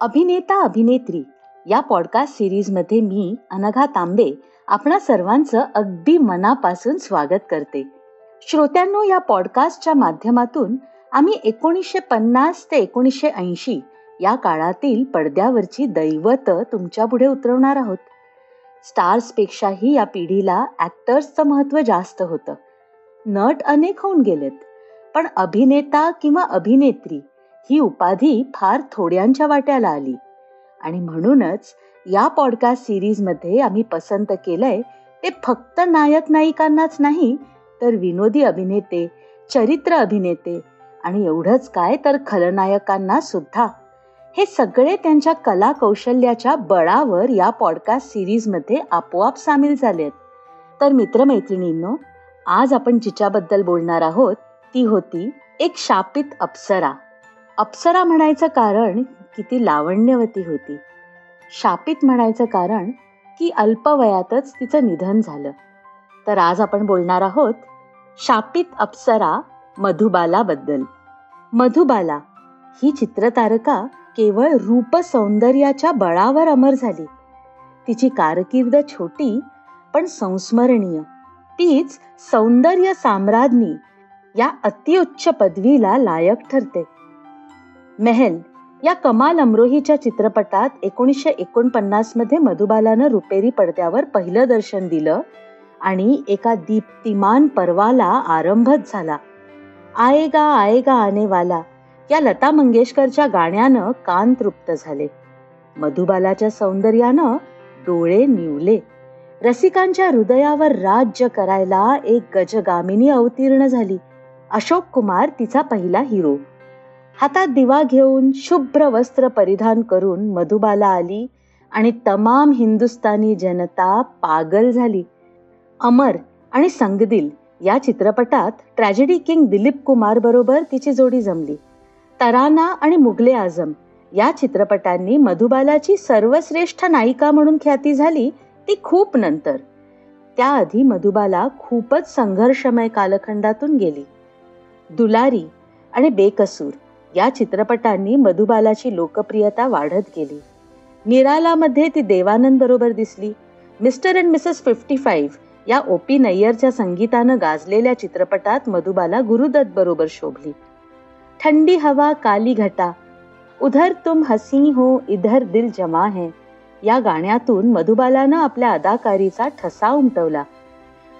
अभिनेता अभिनेत्री या पॉडकास्ट सिरीजमध्ये मी अनघा तांबे आपणा सर्वांचं अगदी मनापासून स्वागत करते. श्रोत्यांनो या पॉडकास्टच्या माध्यमातून आम्ही एकोणीसशे पन्नास ते एकोणीसशे ऐंशी या काळातील पडद्यावरची दैवत तुमच्यापुढे उतरवणार आहोत. स्टार्सपेक्षाही या पिढीला ॲक्टर्सचं महत्त्व जास्त होतं. नट अनेक होऊन गेलेत पण अभिनेता किंवा अभिनेत्री ही उपाधी फार थोड्यांच्या वाट्याला आली. आणि म्हणूनच या पॉडकास्ट सिरीजमध्ये आम्ही पसंत केलंय ते फक्त नायक नायिकांनाच नाही तर विनोदी अभिनेते चरित्र अभिनेते आणि एवढंच काय तर खलनायकांना सुद्धा. हे सगळे त्यांच्या कला कौशल्याच्या बळावर या पॉडकास्ट सिरीजमध्ये आपोआप सामील झालेत. तर मित्रमैत्रिणींनो आज आपण जिच्याबद्दल बोलणार आहोत ती होती एक शापित अप्सरा. अप्सरा म्हणायचं कारण किती लावण्यवती होती. शापित म्हणायचं कारण की अल्पवयातच तिचं निधन झालं. तर आज आपण बोलणार आहोत शापित अप्सरा मधुबालाबद्दल. मधुबाला ही चित्रतारका केवळ रूप सौंदर्याच्या बळावर अमर झाली. तिची कारकीर्द छोटी पण संस्मरणीय. तीच सौंदर्य साम्राज्ञी या अतिउच्च पदवीला लायक ठरते. मेहल या कमाल अमरोहीच्या चित्रपटात एकोणीसशे एकोणपन्नासमध्ये मधुबालानं रुपेरी पडद्यावर पहिलं दर्शन दिलं आणि एका दीप्तिमान पर्वाला आरंभच झाला. आएगा आएगा आने त्या या लता मंगेशकरच्या गाण्यानं कान तृप्त झाले. मधुबालाच्या सौंदर्यानं डोळे निवले. रसिकांच्या हृदयावर राज्य करायला एक गजगामिनी अवतीर्ण झाली. अशोक कुमार तिचा पहिला हिरो. हातात दिवा घेऊन शुभ्र वस्त्र परिधान करून मधुबाला आली आणि तमाम हिंदुस्थानी जनता पागल झाली. अमर आणि संगदिल या चित्रपटात ट्रॅजेडी किंग दिलीप कुमार बरोबर तिची जोडी जमली. तराना आणि मुगले आझम या चित्रपटांनी मधुबालाची सर्वश्रेष्ठ नायिका म्हणून ख्याती झाली ती खूप नंतर. त्याआधी मधुबाला खूपच संघर्षमय कालखंडातून गेली. दुलारी आणि बेकसूर या चित्रपटांनी मधुबालाची लोकप्रियता वाढत गेली. निरालामध्ये ती देवानंद बरोबर दिसली. Mr and Mrs fifty five या ओपी नय्यरच्या संगीतानं गाजलेल्या चित्रपटात मधुबाला गुरुदत्त बरोबर शोभली. ठंडी हवा काली घटा. उधर तुम हसी हो इधर दिल जमा है. या गाण्यातून मधुबालानं आपल्या अदाकारीचा ठसा उमटवला.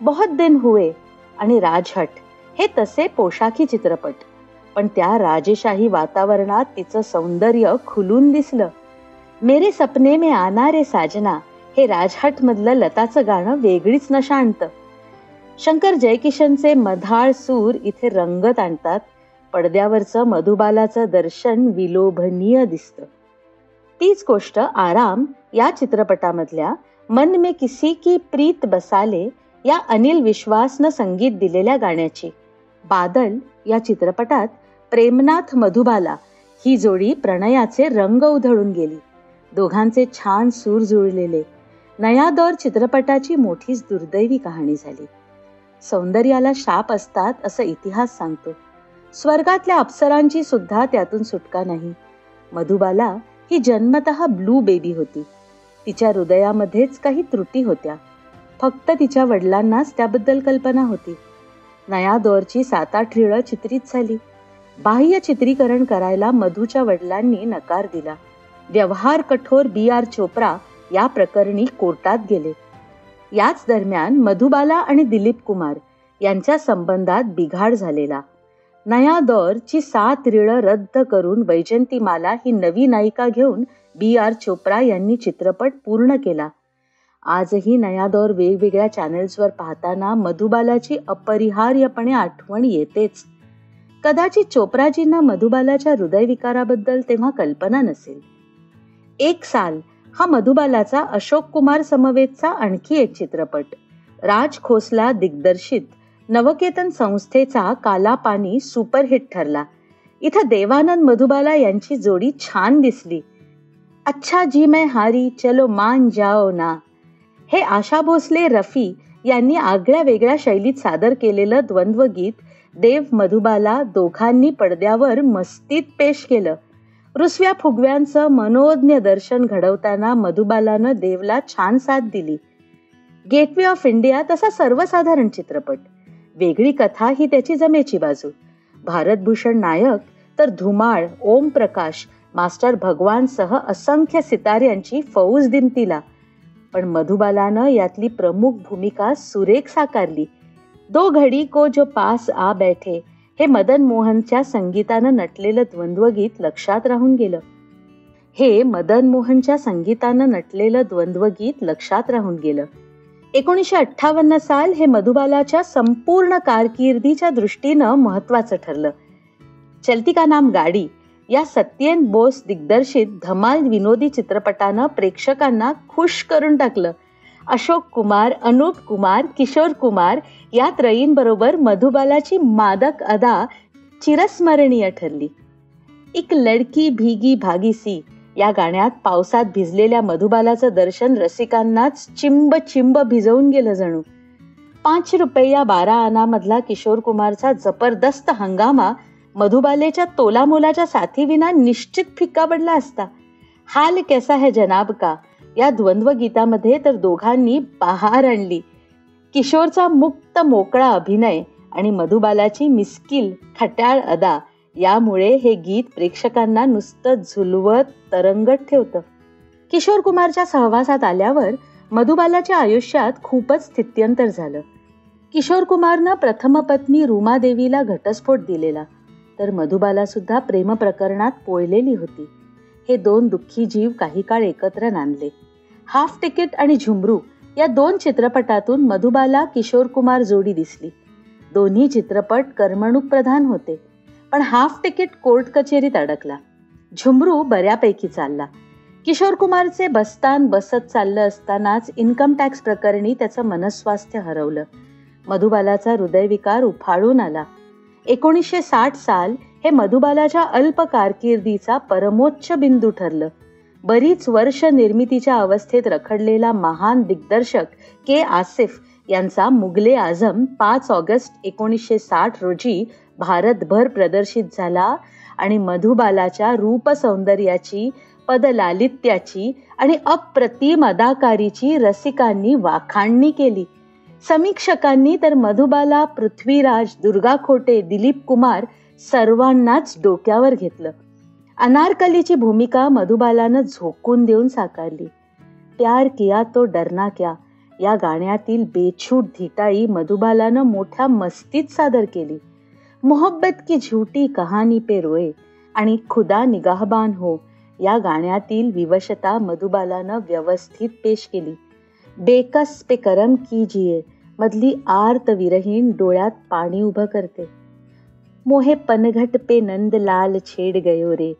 बहुत दिन हुए आणि राजहट हे तसे पोशाखी चित्रपट. पण त्या राजेशाही वातावरणात तिचं सौंदर्य खुलून दिसलं. मेरे सपने में आना रे साजना. हे राजहट मधलं लताचं गाणं वेगळीच नशा आणतं शंकर जयकिशनचे मधाळ सूर इथे रंगत आणतात. पडद्यावरचं मधुबालाचं दर्शन विलोभनीय दिसतं. तीच गोष्ट आराम या चित्रपटामधल्या मन में किसी की प्रीत बसाले या अनिल विश्वासनं संगीत दिलेल्या गाण्याची. बादल या चित्रपटात प्रेमनाथ मधुबाला ही जोडी प्रणयाचे रंग उधळून गेली. दोघांचे छान सूर जुळलेले. नया दौर चित्रपटाची मोठीच दुर्दैवी कहाणी झाली. सौंदर्याला शाप असतात असं इतिहास सांगतो. स्वर्गातल्या अप्सरांची सुद्धा त्यातून सुटका नाही. मधुबाला ही जन्मत ब्लू बेबी होती. तिच्या हृदयामध्येच काही त्रुटी होत्या. फक्त तिच्या वडिलांनाच त्याबद्दल कल्पना होती. नया दौरची सात आठ रिळ चित्रित झाली. बाह्य चित्रीकरण करायला मधूच्या वडिलांनी नकार दिला. व्यवहार कठोर बी आर चोप्रा या प्रकरणी कोर्टात गेले. याच दरम्यान मधुबाला आणि दिलीप कुमार यांच्या संबंधात बिघाड झालेला. नया दौर ची सात रिळ रद्द करून वैजंतीमाला ही नवी नायिका घेऊन बी आर चोप्रा यांनी चित्रपट पूर्ण केला. आजही नया दौर वेगवेगळ्या चॅनेल्सवर पाहताना मधुबालाची अपरिहार्यपणे आठवण येतेच. कदाचित चोप्राजींना मधुबालाच्या हृदयविकाराबद्दल तेव्हा कल्पना नसेल. एक साल हा मधुबालाचा अशोक कुमार समवेतचा आणखी एक चित्रपट. राज खोसला दिग्दर्शित. नवकेतन संस्थेचा काला पाणी सुपरहिट ठरला. इथं देवानंद मधुबाला यांची जोडी छान दिसली. अच्छा जी मैं हारी चलो मान जाओ ना. हे आशा भोसले रफी यांनी आगळ्या वेगळ्या शैलीत सादर केलेलं द्वंद्वगीत देव मधुबाला दोघांनी पडद्यावर मस्तीत पेश केलं. रुसव्या फुगव्यांचं मनोज्ञ दर्शन घडवताना मधुबालानं देवला छान साथ दिली. गेटवे ऑफ इंडिया तसा सर्वसाधारण चित्रपट. वेगळी कथा ही त्याची जमेची बाजू. भारतभूषण नायक तर धुमाळ ओम प्रकाश मास्टर भगवानसह असंख्य सितार्यांची फौज दिमतीला पण मधुबालानं यातली प्रमुख भूमिका सुरेख साकारली. दो घडी को जो पास आ बैठे हे मदन मोहनच्या संगीतानं नटलेलं द्वंद्वगीत लक्षात राहून गेलं. हे मदन मोहनच्या संगीतानं नटलेलं द्वंद्वगीत लक्षात राहून गेलं. एकोणीसशे अठ्ठावन्न साल हे मधुबालाच्या संपूर्ण कारकिर्दीच्या दृष्टीनं महत्वाचं ठरलं. चलती का नाम गाडी? या सत्येन बोस दिग्दर्शित धमाल विनोदी चित्रपटानं प्रेक्षकांना खुश करून टाकलं. अशोक कुमार अनुप कुमार किशोर कुमार या त्रयींबरोबर मधुबालाची मादक अदा चिरस्मरणीय ठरली. एक लडकी भीगी भागी सी या गाण्यात पावसात भिजलेल्या मधुबालाचं दर्शन रसिकांनाच चिंब चिंब भिजवून गेलं जणू. पाच रुपये या बारा आनामधला किशोर कुमारचा जबरदस्त हंगामा मधुबालेच्या तोलामोलाच्या साथीविना निश्चित फिक्का पडला असता. हाल कैसा है जनाब का? या द्वंद्व गीतामध्ये तर दोघांनी बहार आणली. किशोरचा मुक्त मोकळा अभिनय आणि मधुबालाची मिस्किल खट्याळ अदा यामुळे हे गीत प्रेक्षकांना नुसतं झुलवत तरंगत ठेवतं. किशोर कुमारच्या सहवासात आल्यावर मधुबालाच्या आयुष्यात खूपच स्थित्यंतर झालं. किशोर कुमारनं प्रथम पत्नी रुमादेवीला घटस्फोट दिलेला तर मधुबाला सुद्धा प्रेम प्रकरणात पोळलेली होती. हे दोन दुःखी जीव काही काळ एकत्र नांदले. हाफ तिकीट आणि झुमरू या दोन चित्रपटातून मधुबाला किशोर कुमार जोडी दिसली. दोन्ही चित्रपट करमणूक प्रधान होते. पण हाफ तिकीट कोर्ट कचेरीत अडकला. झुमरू बऱ्यापैकी चालला. किशोर कुमारचे बस्तान बसत चाललं असतानाच इन्कम टॅक्स प्रकरणी त्याचं मनस्वास्थ्य हरवलं. मधुबालाचा हृदयविकार उफाळून आला. एकोणीसशे साठ साल हे मधुबालाच्या अल्प कारकिर्दीचा परमोच्च बिंदू ठरलं. बरीच वर्ष निर्मितीच्या अवस्थेत रखडलेला महान दिग्दर्शक के आसिफ यांचा मुगले आझम पाच ऑगस्ट एकोणीसशे साठ रोजी भारतभर प्रदर्शित झाला आणि मधुबालाच्या रूप सौंदर्याची पदलालित्याची आणि अप्रतिम अदाकारीची रसिकांनी वाखाणणी केली. समीक्षकांनी तर मधुबाला पृथ्वीराज दुर्गा खोटे दिलीप कुमार सर्वांनाच डोक्यावर घेतलं. अनारकलीची भूमिका मधुबालानं झोकून देऊन साकारली. प्यार किया तो डरना क्या या गाण्यातील बेछूट धिटाई मधुबालानं मोठ्या मस्तीत सादर केली. मोहब्बत की झूठी कहाणी पे रोए आणि खुदा निगाहबान हो. या गाण्यातील विवशता मधुबालानं व्यवस्थित पेश केली. बेकस पे करम कीजिए मधली आर्त विरहीन डोळ्यात पाणी उभं करते. मोहे पनघट पे नंद लाल छेड गयो रे.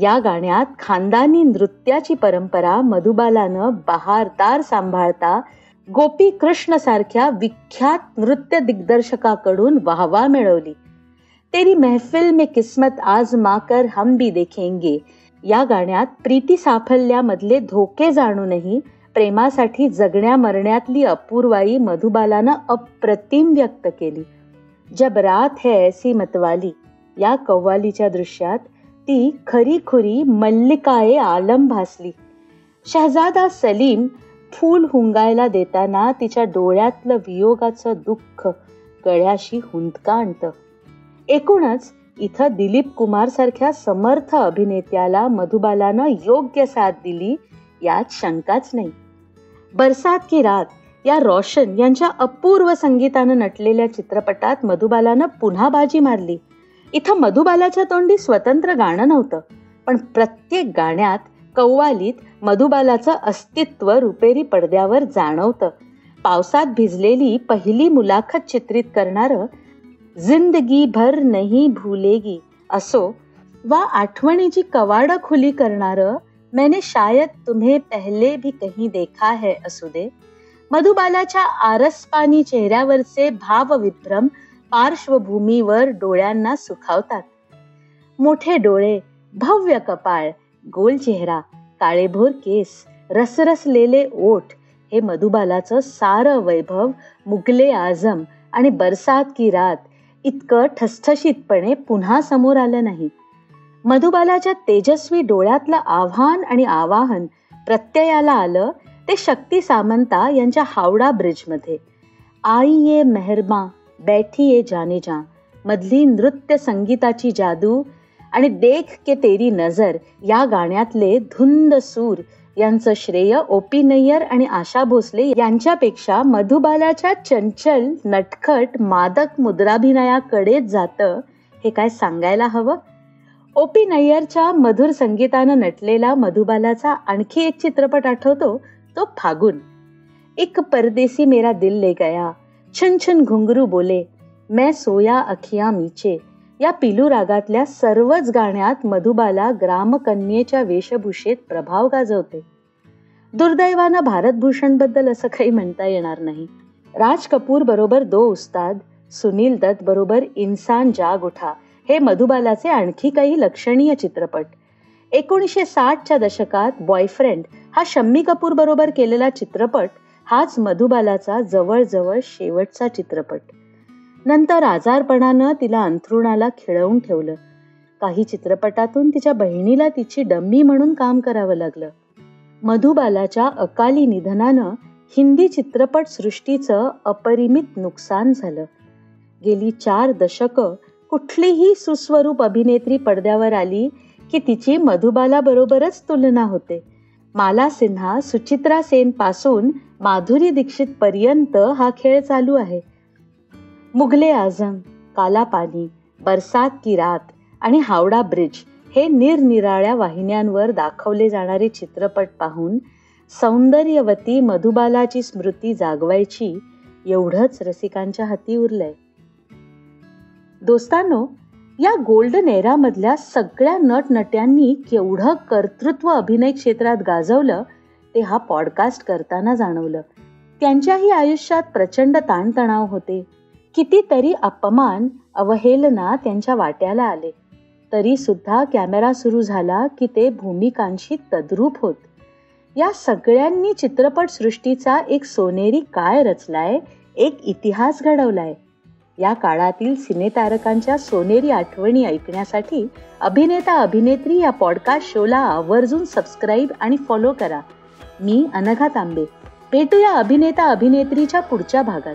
या गाण्यात खानदानी नृत्याची परंपरा मधुबालानं बहारदार सांभाळता गोपी कृष्ण सारख्या विख्यात नृत्य दिग्दर्शकाकडून वाहवा मिळवली. तेरी महफिल में किस्मत आज माकर हम भी देखेंगे। या गाण्यात प्रीती साफल्यामधले धोके जाणूनही प्रेमासाठी जगण्या मरण्यातली अपूर्वाई मधुबालानं अप्रतिम व्यक्त केली. जब रात है ऐसी मतवाली या कव्वालीच्या दृश्यात ती खरी खुरी मल्लिकाए आलम भासली. शहजादा सलीम फूल हुंगायला देताना तिच्या डोळ्यातलं वियोगाचं दुःख गळ्याशी हुंदका आणतं एकूणच इथं दिलीप कुमार सारख्या समर्थ अभिनेत्याला मधुबालानं योग्य साथ दिली यात शंकाच नाही. बरसात की रात या रोशन यांच्या अपूर्व संगीतानं नटलेल्या चित्रपटात मधुबालानं पुन्हा बाजी मारली. इथं मधुबालाच्या तोंडी स्वतंत्र गाणं नव्हतं पण प्रत्येक गाण्यात कव्वालीत मधुबालाचं अस्तित्व रुपेरी पडद्यावर जाणवतं. पावसात भिजलेली पहिली मुलाखत चित्रित करणारं जिंदगी भर नहीं भूलेगी. असो वा आठवणीची कवाड खुली करणारं मैंने शायद तुम्हें पहले भी कहीं देखा है असू दे. मधुबालाच्या आरसपानी चेहऱ्यावरचे भावविभ्रम पार्श्वभूमीवर डोळ्यांना सुखावतात. मोठे डोळे भव्य कपाळ गोल चेहरा काळेभोर केस रसरसलेले ओठ हे मधुबालाचं सारं वैभव मुगले आझम आणि बरसात की रात इतकं ठसठशीतपणे पुन्हा समोर आलं नाही. मधुबालाच्या तेजस्वी डोळ्यातलं आव्हान आणि आवाहन प्रत्ययाला आलं ते शक्ती सामंता यांच्या हावडा ब्रिजमध्ये. आई ये मेहरमा बैठी ये जाने जा मधली नृत्य संगीताची जादू आणि देख के तेरी नजर या गाण्यातले धुंद सूर यांचं श्रेय ओपी नय्यर आणि आशा भोसले यांच्यापेक्षा मधुबालाच्या चंचल नटखट मादक मुद्राभिनयाकडेच जातं. हे काय सांगायला हवं? ओपी नय्यरच्या मधुर संगीतानं नटलेला मधुबालाचा आणखी एक चित्रपट आठवतो तो फागुन. एक परदेसी मेरा दिल ले गया छन छन घुंगरू बोले मैं सोया अखिया मीचे या पिलू रागातल्या सर्वच गाण्यात मधुबाला ग्रामकन्येच्या वेशभूषेत प्रभाव गाजवते. दुर्दैवानं भारतभूषणबद्दल असं काही म्हणता येणार नाही. राज कपूर बरोबर दो उस्ताद सुनील दत्त बरोबर इन्सान जाग उठा हे मधुबालाचे आणखी काही लक्षणीय चित्रपट. एकोणीसशे साठच्या दशकात बॉयफ्रेंड हा शम्मी कपूर बरोबर केलेला चित्रपट हाच मधुबालाचा जवळजवळ शेवटचा चित्रपट. नंतर आजारपणानं तिला अंथरुणाला खिळवून ठेवलं. काही चित्रपटातून तिच्या बहिणीला तिची डम्मी म्हणून काम करावं लागलं. मधुबालाच्या अकाली निधनानं हिंदी चित्रपट सृष्टीचं अपरिमित नुकसान झालं. गेली चार दशकं कुठलीही सुस्वरूप अभिनेत्री पडद्यावर आली की तिची मधुबाला बरोबरच तुलना होते. माला सिन्हा सुचित्रा सेन पासून माधुरी दीक्षित पर्यंत हा खेळ चालू आहे. मुघले आझम काला पाणी बरसात की रात आणि हावडा ब्रिज हे निरनिराळ्या वाहिन्यांवर दाखवले जाणारे चित्रपट पाहून सौंदर्यवती मधुबालाची स्मृती जागवायची एवढंच रसिकांच्या हाती उरलंय. दोस्तांनो या गोल्डन एरामधल्या सगळ्या नटनट्यांनी केवढं कर्तृत्व अभिनय क्षेत्रात गाजवलं ते हा पॉडकास्ट करताना जाणवलं. त्यांच्याही आयुष्यात प्रचंड ताणतणाव होते. कितीतरी अपमान अवहेलना त्यांच्या वाट्याला आले. तरी सुद्धा कॅमेरा सुरू झाला की ते भूमिकांशी तद्रूप होत. या सगळ्यांनी चित्रपटसृष्टीचा एक सोनेरी काळ रचलाय एक इतिहास घडवलाय. या काळातील सिनेतारकांच्या सोनेरी आठवणी ऐकण्यासाठी अभिनेता अभिनेत्री या पॉडकास्ट शोला आवर्जून सबस्क्राईब आणि फॉलो करा. मी अनघा तांबे. भेटूया अभिनेता अभिनेत्रीच्या पुढच्या भागात.